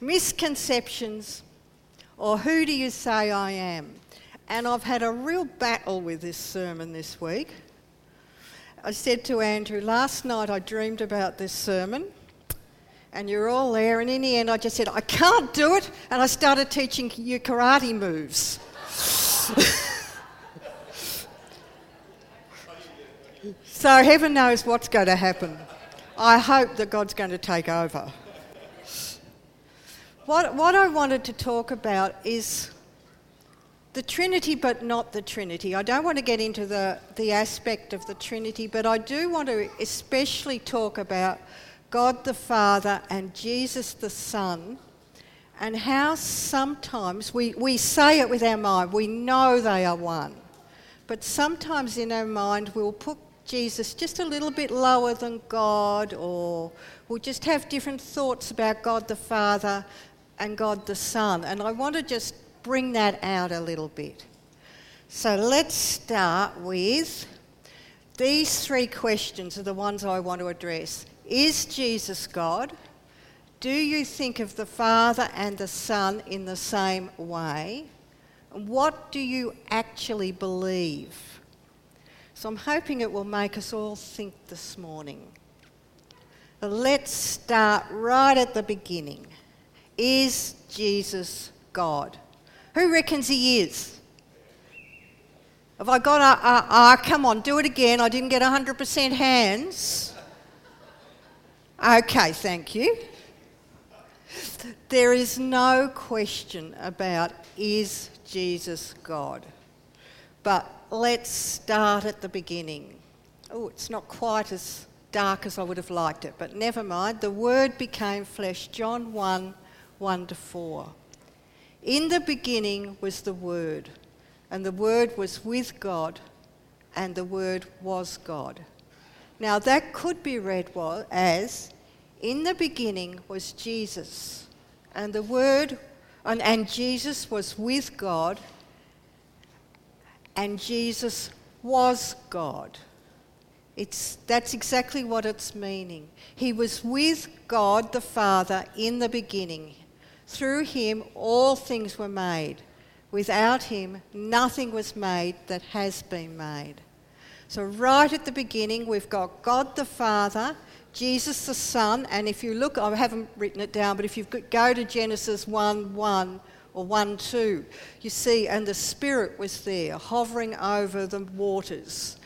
misconceptions, or who do you say I am? And I've had a real battle with this sermon this week. I said to Andrew, last night I dreamed about this sermon, and you're all there, and in the end I just said, I can't do it, and I started teaching you karate moves. so heaven knows what's going to happen. I hope that God's going to take over. What, what I wanted to talk about is the Trinity, but not the Trinity. I don't want to get into the, the aspect of the Trinity, but I do want to especially talk about God the Father and Jesus the Son and how sometimes we, we say it with our mind, we know they are one, but sometimes in our mind we'll put Jesus just a little bit lower than God, or we'll just have different thoughts about God the Father and God the Son. And I want to just bring that out a little bit. So let's start with these three questions are the ones I want to address. Is Jesus God? Do you think of the Father and the Son in the same way? What do you actually believe? So I'm hoping it will make us all think this morning. Let's start right at the beginning. Is Jesus God? Who reckons he is? Have I got a, a, a come on, do it again. I didn't get 100% hands. Okay, thank you. There is no question about is Jesus God? But let's start at the beginning. Oh, it's not quite as dark as I would have liked it, but never mind. The Word became flesh. John 1 1 to 4. In the beginning was the Word, and the Word was with God, and the Word was God. Now that could be read as In the beginning was Jesus, and the Word, and, and Jesus was with God, and Jesus was God. It's, that's exactly what it's meaning. He was with God the Father in the beginning. Through him, all things were made. Without him, nothing was made that has been made. So, right at the beginning, we've got God the Father, Jesus the Son, and if you look, I haven't written it down, but if you go to Genesis 1 1 or 1 2, you see, and the Spirit was there hovering over the waters.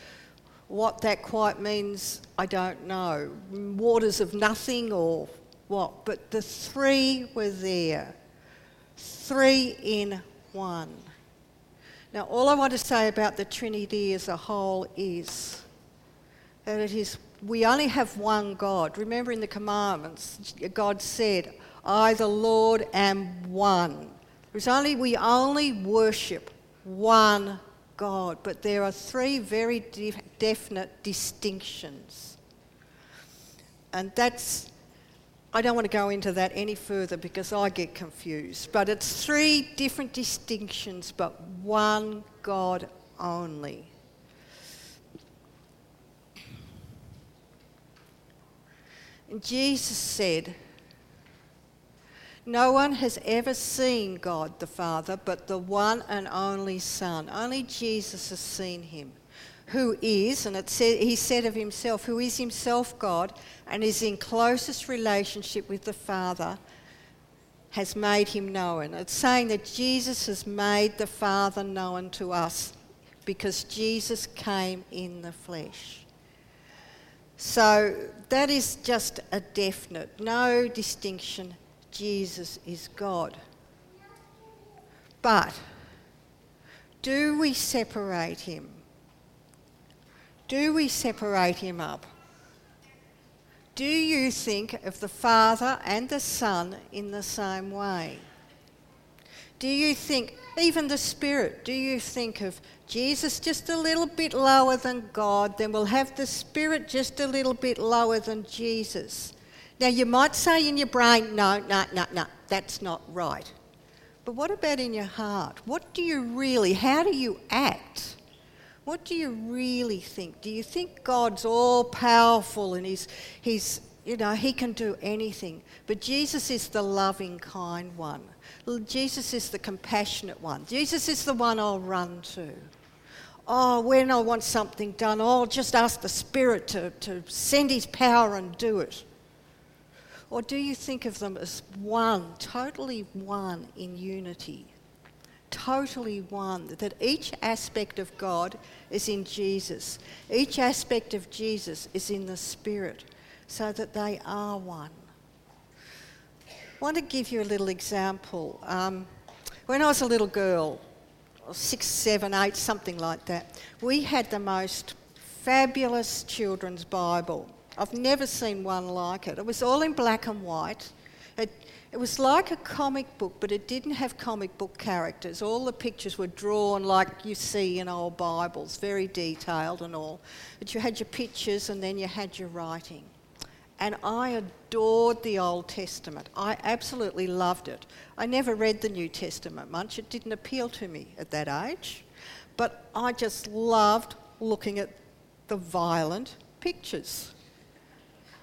What that quite means, I don't know. Waters of nothing or what, but the three were there. Three in one. Now, all I want to say about the Trinity as a whole is that it is we only have one God. Remember in the commandments, God said, I, the Lord, am one. There's only, we only worship one God, but there are three very de- definite distinctions. And that's I don't want to go into that any further because I get confused. But it's three different distinctions, but one God only. And Jesus said, No one has ever seen God the Father but the one and only Son. Only Jesus has seen him who is, and it said, he said of himself, who is himself God and is in closest relationship with the Father, has made him known. It's saying that Jesus has made the Father known to us because Jesus came in the flesh. So that is just a definite, no distinction. Jesus is God. But do we separate him? Do we separate him up? Do you think of the Father and the Son in the same way? Do you think, even the Spirit, do you think of Jesus just a little bit lower than God, then we'll have the Spirit just a little bit lower than Jesus? Now, you might say in your brain, no, no, no, no, that's not right. But what about in your heart? What do you really, how do you act? What do you really think? Do you think God's all powerful and he's, he's you know, he can do anything. But Jesus is the loving, kind one. Jesus is the compassionate one. Jesus is the one I'll run to. Oh, when I want something done, I'll just ask the Spirit to, to send His power and do it. Or do you think of them as one, totally one in unity? Totally one, that each aspect of God is in Jesus, each aspect of Jesus is in the Spirit so that they are one. I want to give you a little example. Um, when I was a little girl, six, seven, eight, something like that, we had the most fabulous children's Bible. I've never seen one like it. It was all in black and white. It, it was like a comic book, but it didn't have comic book characters. All the pictures were drawn like you see in old Bibles, very detailed and all. But you had your pictures and then you had your writing and I adored the Old Testament. I absolutely loved it. I never read the New Testament much, it didn't appeal to me at that age, but I just loved looking at the violent pictures.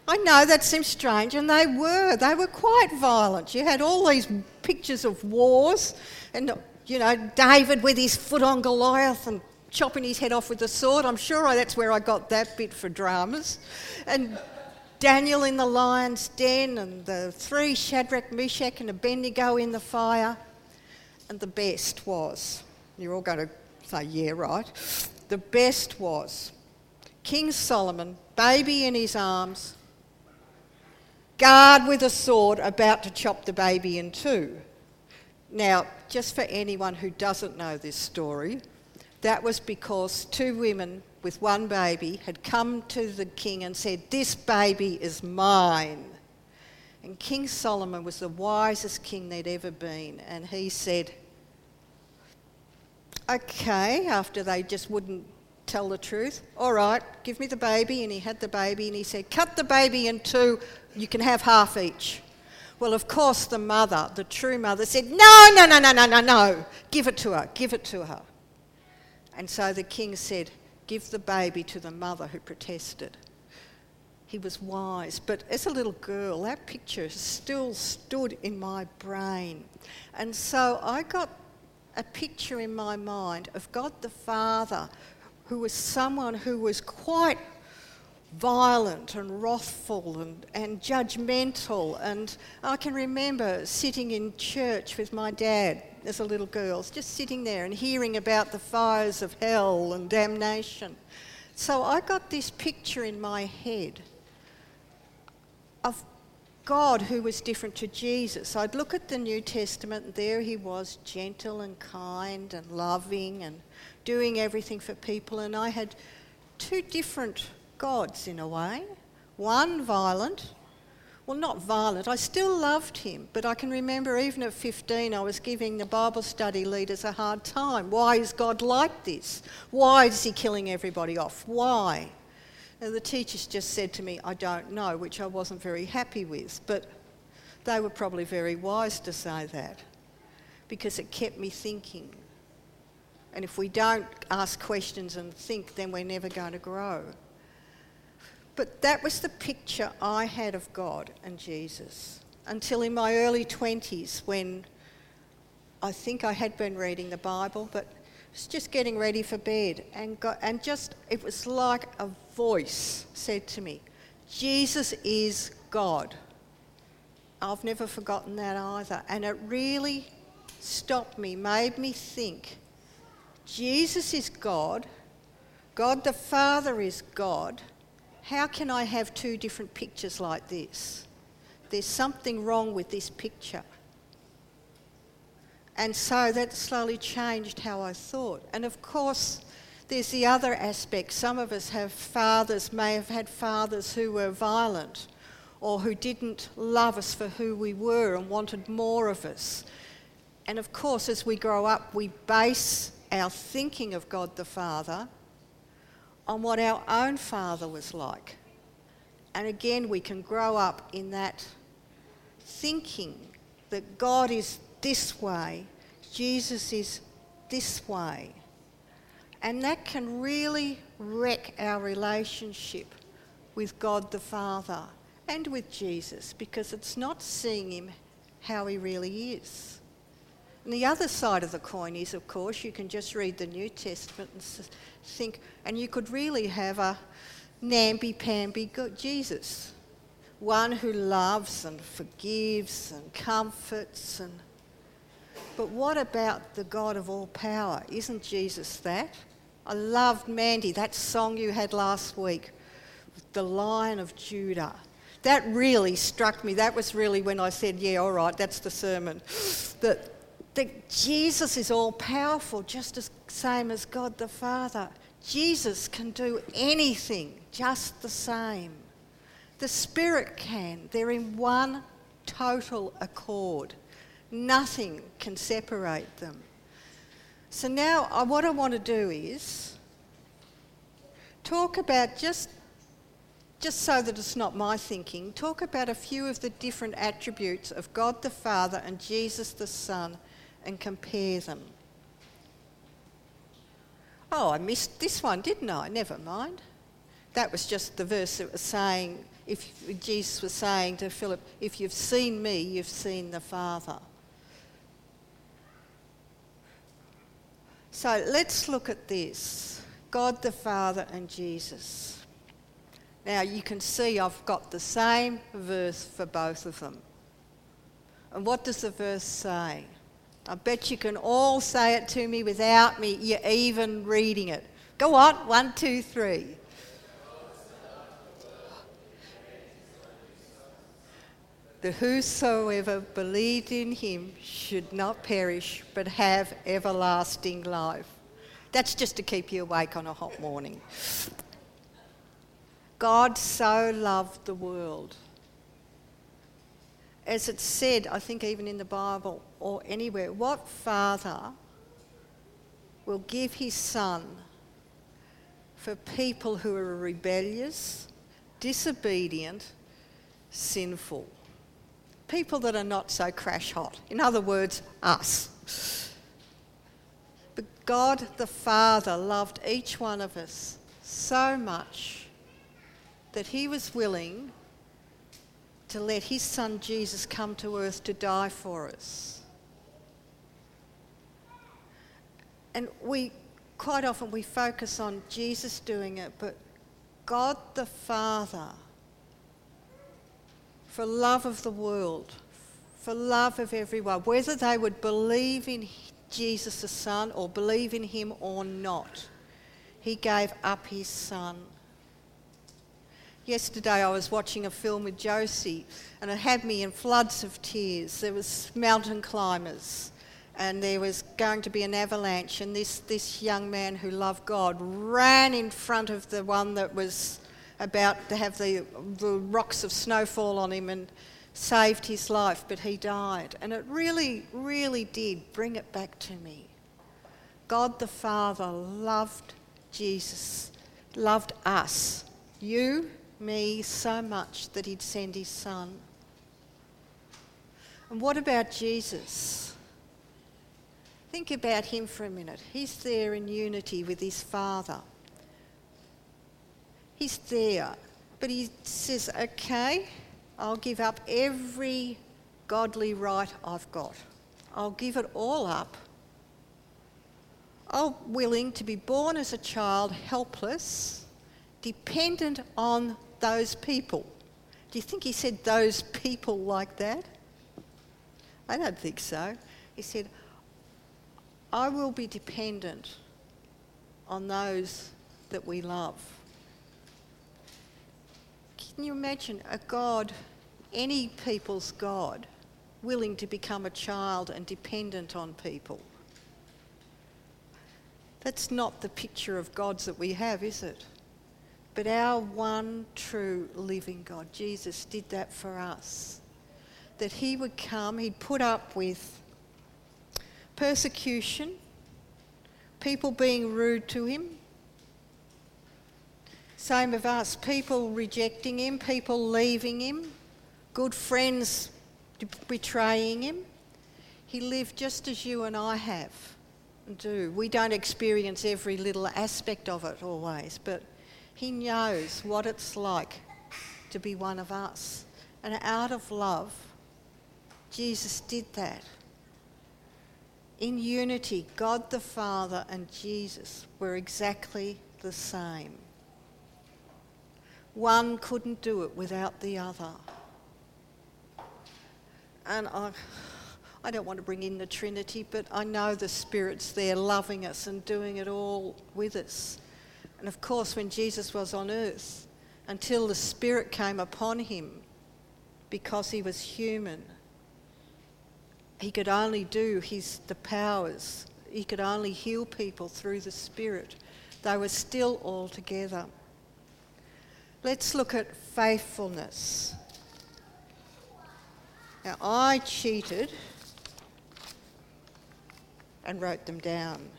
I know that seems strange, and they were. They were quite violent. You had all these pictures of wars, and you know, David with his foot on Goliath and chopping his head off with a sword. I'm sure that's where I got that bit for dramas. And Daniel in the lion's den, and the three Shadrach, Meshach, and Abednego in the fire. And the best was, you're all going to say, yeah, right. The best was King Solomon, baby in his arms, guard with a sword, about to chop the baby in two. Now, just for anyone who doesn't know this story, that was because two women with one baby had come to the king and said, This baby is mine. And King Solomon was the wisest king there'd ever been. And he said, Okay, after they just wouldn't tell the truth, all right, give me the baby. And he had the baby and he said, Cut the baby in two, you can have half each. Well, of course, the mother, the true mother, said, No, no, no, no, no, no, no, give it to her, give it to her. And so the king said, give the baby to the mother who protested. He was wise, but as a little girl, that picture still stood in my brain. And so I got a picture in my mind of God the Father, who was someone who was quite violent and wrathful and, and judgmental. And I can remember sitting in church with my dad as a little girl, just sitting there and hearing about the fires of hell and damnation. So I got this picture in my head of God who was different to Jesus. I'd look at the New Testament, and there he was, gentle and kind and loving and doing everything for people. And I had two different gods in a way one violent, well, not violent. I still loved him, but I can remember even at 15, I was giving the Bible study leaders a hard time. Why is God like this? Why is he killing everybody off? Why? And the teachers just said to me, I don't know, which I wasn't very happy with, but they were probably very wise to say that because it kept me thinking. And if we don't ask questions and think, then we're never going to grow. But that was the picture I had of God and Jesus until in my early 20s when I think I had been reading the Bible, but was just getting ready for bed. And, got, and just, it was like a voice said to me, Jesus is God. I've never forgotten that either. And it really stopped me, made me think Jesus is God, God the Father is God, how can I have two different pictures like this? There's something wrong with this picture. And so that slowly changed how I thought. And of course, there's the other aspect. Some of us have fathers, may have had fathers who were violent or who didn't love us for who we were and wanted more of us. And of course, as we grow up, we base our thinking of God the Father on what our own father was like. And again, we can grow up in that thinking that God is this way, Jesus is this way. And that can really wreck our relationship with God the Father and with Jesus because it's not seeing him how he really is. And the other side of the coin is, of course, you can just read the New Testament and think, and you could really have a namby-pamby Jesus, one who loves and forgives and comforts and but what about the God of all power? Isn't Jesus that? I loved Mandy, that song you had last week, The Lion of Judah. That really struck me. That was really when I said, Yeah, all right, that's the sermon. That, that Jesus is all powerful, just as same as God the Father. Jesus can do anything just the same. The Spirit can. They're in one total accord. Nothing can separate them. So now uh, what I want to do is talk about just just so that it's not my thinking, talk about a few of the different attributes of God the Father and Jesus the Son and compare them. Oh, I missed this one, didn't I? Never mind. That was just the verse that was saying, if Jesus was saying to Philip, if you've seen me, you've seen the Father. So let's look at this God the Father and Jesus. Now you can see I've got the same verse for both of them. And what does the verse say? I bet you can all say it to me without me even reading it. Go on, one, two, three. That whosoever believed in him should not perish but have everlasting life. That's just to keep you awake on a hot morning. God so loved the world. As it's said, I think even in the Bible or anywhere, what father will give his son for people who are rebellious, disobedient, sinful? People that are not so crash hot. In other words, us. But God the Father loved each one of us so much that he was willing to let his son Jesus come to earth to die for us. And we quite often we focus on Jesus doing it, but God the Father for love of the world, for love of everyone, whether they would believe in Jesus the Son or believe in him or not. He gave up his son. Yesterday I was watching a film with Josie and it had me in floods of tears. There was mountain climbers and there was going to be an avalanche and this, this young man who loved God ran in front of the one that was about to have the, the rocks of snow fall on him and saved his life, but he died. And it really, really did bring it back to me. God the Father loved Jesus, loved us, you, me, so much that he'd send his son. And what about Jesus? Think about him for a minute. He's there in unity with his Father. He's there. But he says, okay, I'll give up every godly right I've got. I'll give it all up. I'm willing to be born as a child, helpless, dependent on those people. Do you think he said those people like that? I don't think so. He said, I will be dependent on those that we love. Can you imagine a God, any people's God, willing to become a child and dependent on people? That's not the picture of gods that we have, is it? But our one true living God, Jesus, did that for us. That he would come, he'd put up with persecution, people being rude to him, same of us, people rejecting him, people leaving him, good friends betraying him. He lived just as you and I have and do. We don't experience every little aspect of it always, but he knows what it's like to be one of us. And out of love, Jesus did that. In unity, God the Father and Jesus were exactly the same. One couldn't do it without the other. And I, I don't want to bring in the Trinity, but I know the Spirit's there loving us and doing it all with us. And of course, when Jesus was on earth, until the Spirit came upon him, because he was human, he could only do his, the powers. He could only heal people through the Spirit. They were still all together. Let's look at faithfulness. Now, I cheated and wrote them down.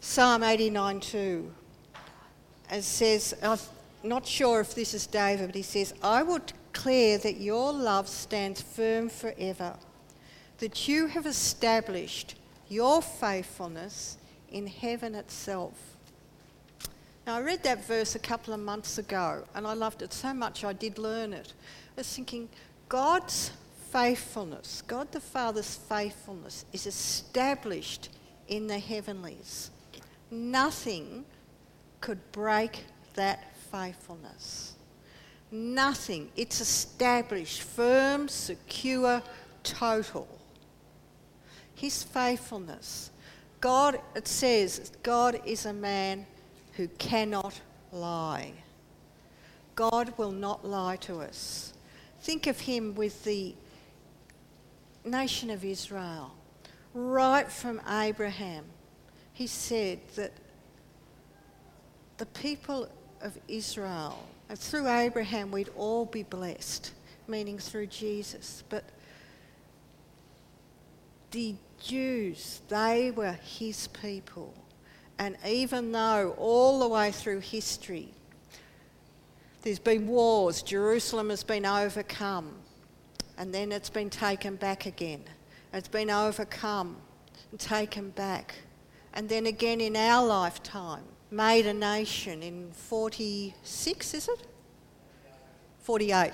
Psalm 89 2. It says, I'm not sure if this is David, but he says, I will declare that your love stands firm forever, that you have established your faithfulness in heaven itself. Now, I read that verse a couple of months ago and I loved it so much I did learn it. I was thinking, God's faithfulness, God the Father's faithfulness, is established in the heavenlies. Nothing could break that faithfulness. Nothing. It's established, firm, secure, total. His faithfulness. God, it says, God is a man who cannot lie. God will not lie to us. Think of him with the nation of Israel. Right from Abraham, he said that the people of Israel, and through Abraham, we'd all be blessed, meaning through Jesus. But the Jews, they were his people. And even though all the way through history there's been wars, Jerusalem has been overcome, and then it's been taken back again. It's been overcome and taken back. And then again in our lifetime, made a nation in 46, is it? 48.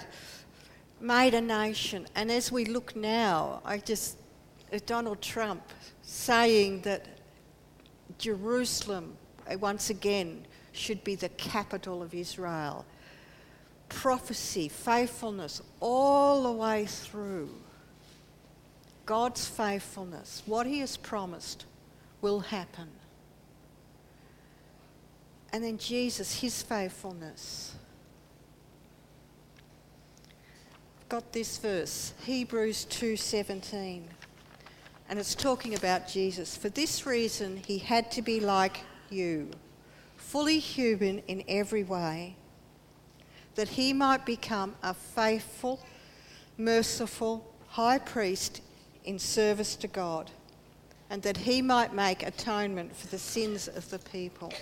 Made a nation. And as we look now, I just, Donald Trump saying that Jerusalem, uh, once again, should be the capital of Israel. Prophecy, faithfulness, all the way through. God's faithfulness, what He has promised, will happen. And then Jesus, His faithfulness. Got this verse, Hebrews 2:17 and it's talking about Jesus. For this reason, he had to be like you, fully human in every way, that he might become a faithful, merciful high priest in service to God, and that he might make atonement for the sins of the people.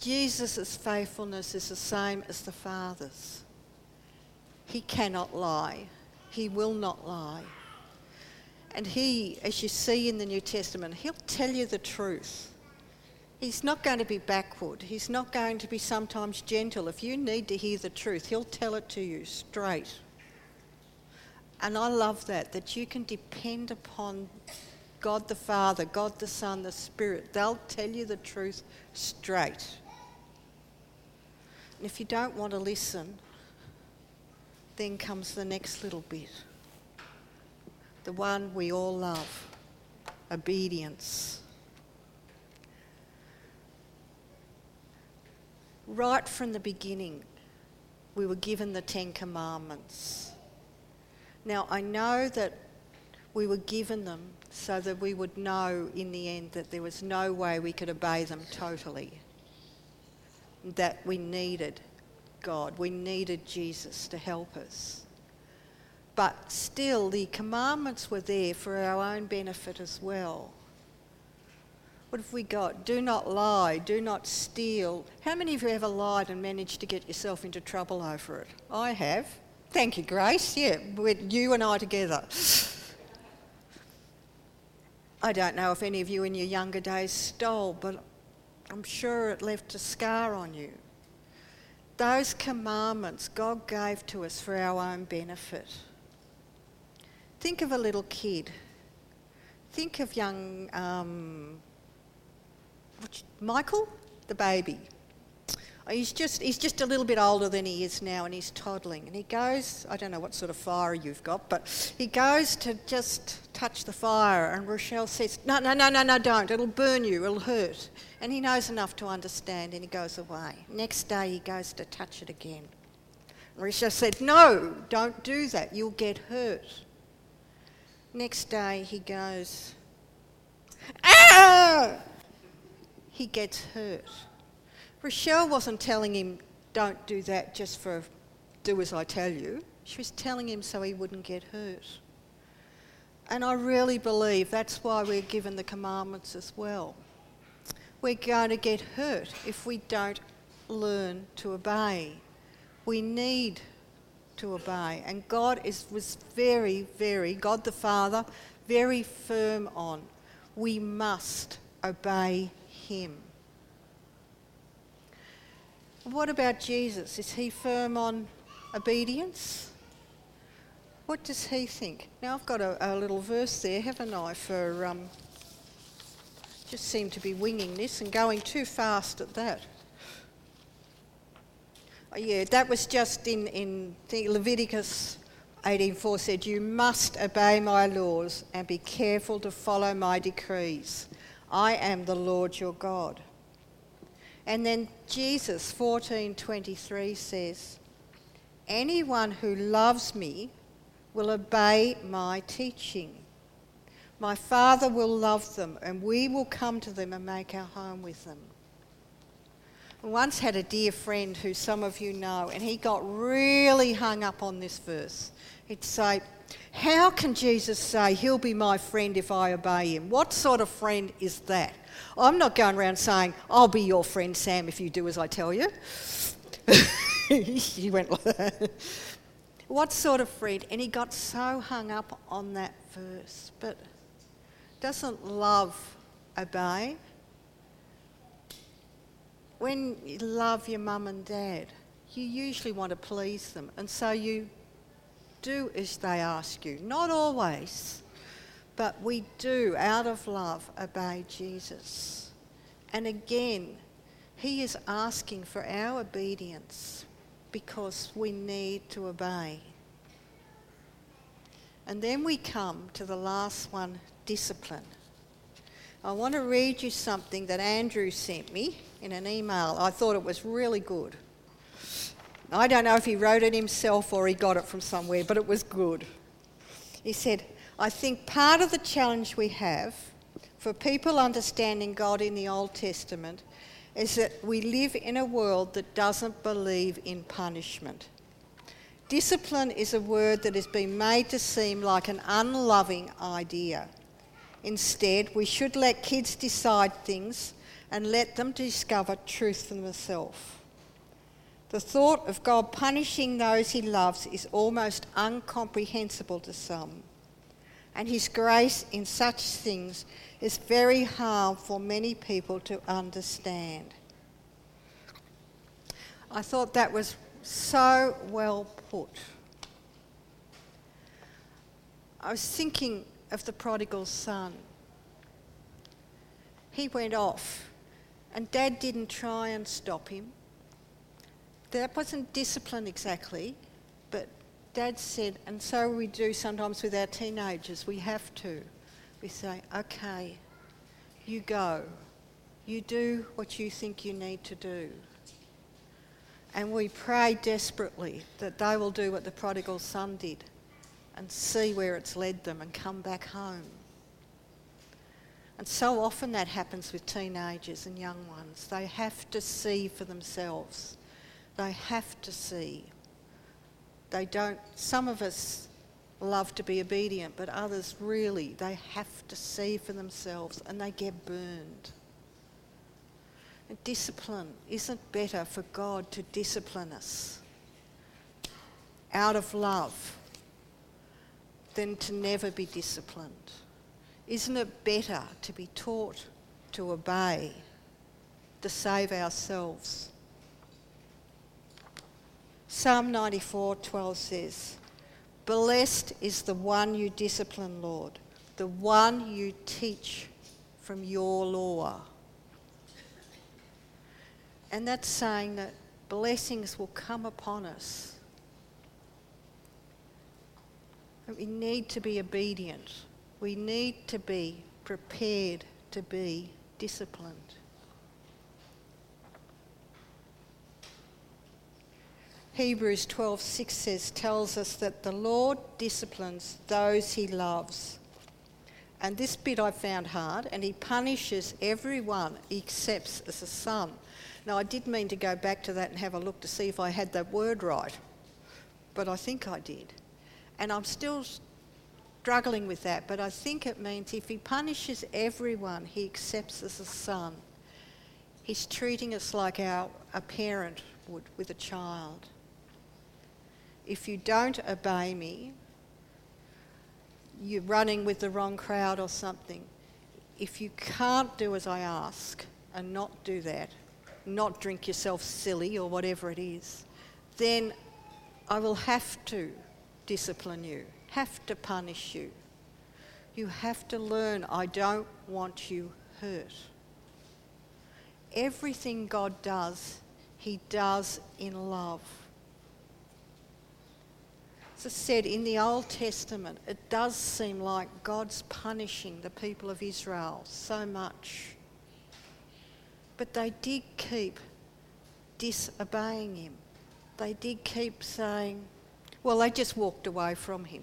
Jesus' faithfulness is the same as the Father's. He cannot lie. He will not lie. And he, as you see in the New Testament, he'll tell you the truth. He's not going to be backward. He's not going to be sometimes gentle. If you need to hear the truth, he'll tell it to you straight. And I love that, that you can depend upon God the Father, God the Son, the Spirit. They'll tell you the truth straight. And if you don't want to listen, then comes the next little bit the one we all love obedience. Right from the beginning, we were given the Ten Commandments. Now, I know that we were given them so that we would know in the end that there was no way we could obey them totally. That we needed God, we needed Jesus to help us. But still, the commandments were there for our own benefit as well. What have we got? Do not lie, do not steal. How many of you ever lied and managed to get yourself into trouble over it? I have. Thank you, Grace. Yeah, with you and I together. I don't know if any of you in your younger days stole, but I'm sure it left a scar on you. Those commandments God gave to us for our own benefit. Think of a little kid. Think of young um, Michael, the baby. He's just, he's just a little bit older than he is now and he's toddling. And he goes, I don't know what sort of fire you've got, but he goes to just touch the fire. And Rochelle says, No, no, no, no, no, don't. It'll burn you, it'll hurt. And he knows enough to understand and he goes away. Next day he goes to touch it again. And Rochelle said, No, don't do that. You'll get hurt. Next day he goes, Ah! He gets hurt. Rochelle wasn't telling him, don't do that just for do as I tell you. She was telling him so he wouldn't get hurt. And I really believe that's why we're given the commandments as well. We're going to get hurt if we don't learn to obey. We need to obey. And God is, was very, very, God the Father, very firm on we must obey Him. What about Jesus? Is he firm on obedience? What does he think? Now, I've got a, a little verse there, haven't I, for um, just seem to be winging this and going too fast at that. Oh, yeah, that was just in, in Leviticus 18.4 said, You must obey my laws and be careful to follow my decrees. I am the Lord your God. And then Jesus 14:23 says, "Anyone who loves me will obey my teaching. My Father will love them, and we will come to them and make our home with them." Once had a dear friend who some of you know, and he got really hung up on this verse. He'd say, How can Jesus say he'll be my friend if I obey him? What sort of friend is that? I'm not going around saying, I'll be your friend, Sam, if you do as I tell you. he went like that. What sort of friend? And he got so hung up on that verse. But doesn't love obey? When you love your mum and dad, you usually want to please them. And so you do as they ask you. Not always. But we do, out of love, obey Jesus. And again, He is asking for our obedience because we need to obey. And then we come to the last one discipline. I want to read you something that Andrew sent me in an email. I thought it was really good. I don't know if he wrote it himself or he got it from somewhere, but it was good. He said, I think part of the challenge we have for people understanding God in the Old Testament is that we live in a world that doesn't believe in punishment. Discipline is a word that has been made to seem like an unloving idea. Instead, we should let kids decide things and let them discover truth for themselves. The thought of God punishing those he loves is almost incomprehensible to some and His grace in such things is very hard for many people to understand. I thought that was so well put. I was thinking of the prodigal son. He went off, and dad didn't try and stop him. That wasn't discipline exactly, but Dad said, and so we do sometimes with our teenagers, we have to. We say, okay, you go. You do what you think you need to do. And we pray desperately that they will do what the prodigal son did and see where it's led them and come back home. And so often that happens with teenagers and young ones. They have to see for themselves. They have to see they don't, some of us love to be obedient, but others really, they have to see for themselves and they get burned. And discipline isn't better for God to discipline us out of love than to never be disciplined? Isn't it better to be taught to obey to save ourselves. Psalm 94:12 says, "Blessed is the one you discipline, Lord, the one you teach from your law." And that's saying that blessings will come upon us. We need to be obedient. We need to be prepared to be disciplined. Hebrews 12:6 says tells us that the Lord disciplines those he loves. And this bit I found hard, and he punishes everyone he accepts as a son. Now, I did mean to go back to that and have a look to see if I had that word right, but I think I did. And I'm still struggling with that, but I think it means if he punishes everyone he accepts as a son, he's treating us like our, a parent would with a child. If you don't obey me, you're running with the wrong crowd or something. If you can't do as I ask and not do that, not drink yourself silly or whatever it is, then I will have to discipline you, have to punish you. You have to learn I don't want you hurt. Everything God does, He does in love. As I said, in the Old Testament, it does seem like God's punishing the people of Israel so much. But they did keep disobeying him. They did keep saying, well, they just walked away from him.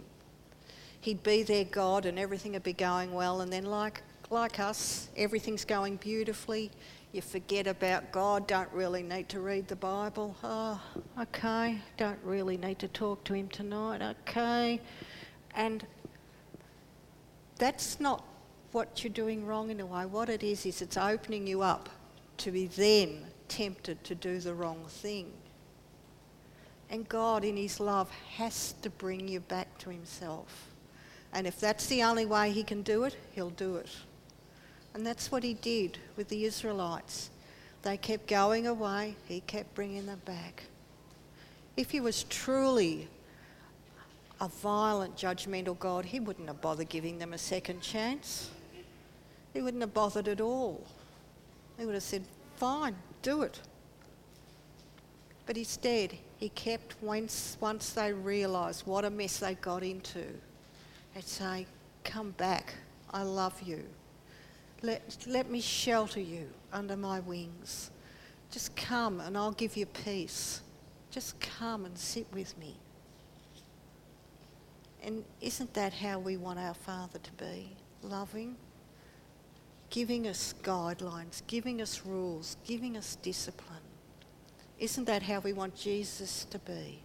He'd be their God and everything would be going well, and then, like, like us, everything's going beautifully. You forget about God, don't really need to read the Bible. Oh, okay, don't really need to talk to Him tonight, okay. And that's not what you're doing wrong in a way. What it is, is it's opening you up to be then tempted to do the wrong thing. And God, in His love, has to bring you back to Himself. And if that's the only way He can do it, He'll do it. And that's what He did with the Israelites. They kept going away, He kept bringing them back. If He was truly a violent, judgmental God, He wouldn't have bothered giving them a second chance. He wouldn't have bothered at all. He would have said, Fine, do it. But instead, he kept, once, once they realised what a mess they got into, they'd say, Come back, I love you. Let, let me shelter you under my wings. Just come and I'll give you peace. Just come and sit with me. And isn't that how we want our Father to be? Loving, giving us guidelines, giving us rules, giving us discipline. Isn't that how we want Jesus to be?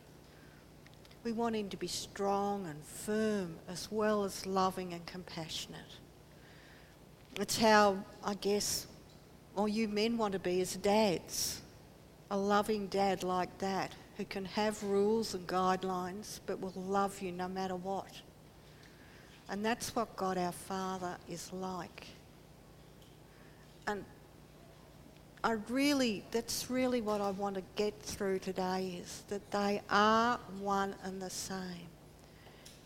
We want him to be strong and firm as well as loving and compassionate. It's how, I guess, all you men want to be as dads. A loving dad like that who can have rules and guidelines but will love you no matter what. And that's what God our Father is like. And I really, that's really what I want to get through today is that they are one and the same.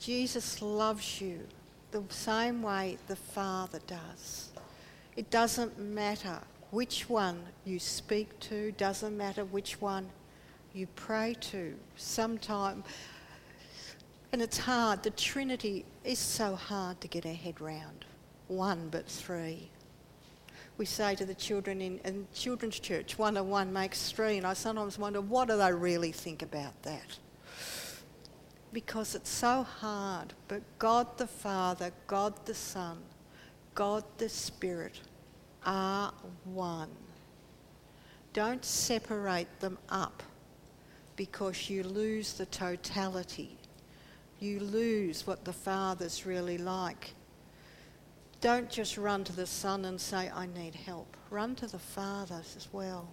Jesus loves you the same way the Father does. It doesn't matter which one you speak to, doesn't matter which one you pray to. Sometimes, and it's hard, the Trinity is so hard to get our head round. One but three we say to the children in, in children's church, one and one makes three, and I sometimes wonder, what do they really think about that? Because it's so hard, but God the Father, God the Son, God the Spirit are one. Don't separate them up because you lose the totality. You lose what the Father's really like. Don't just run to the Son and say, I need help. Run to the Father as well.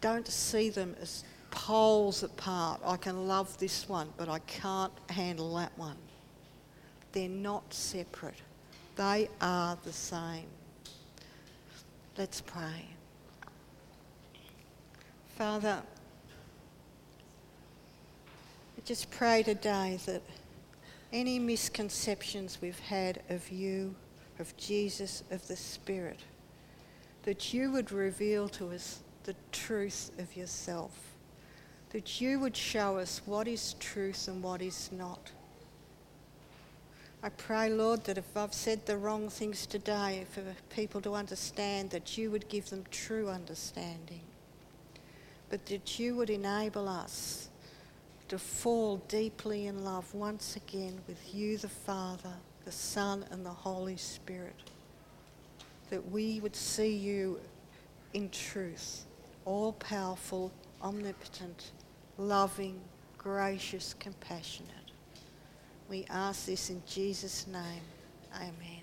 Don't see them as poles apart. I can love this one, but I can't handle that one. They're not separate, they are the same. Let's pray. Father, I just pray today that any misconceptions we've had of you, of Jesus, of the Spirit, that you would reveal to us the truth of yourself, that you would show us what is truth and what is not. I pray, Lord, that if I've said the wrong things today, for uh, people to understand, that you would give them true understanding, but that you would enable us to fall deeply in love once again with you, the Father, the Son, and the Holy Spirit. That we would see you in truth, all powerful, omnipotent, loving, gracious, compassionate. We ask this in Jesus' name. Amen.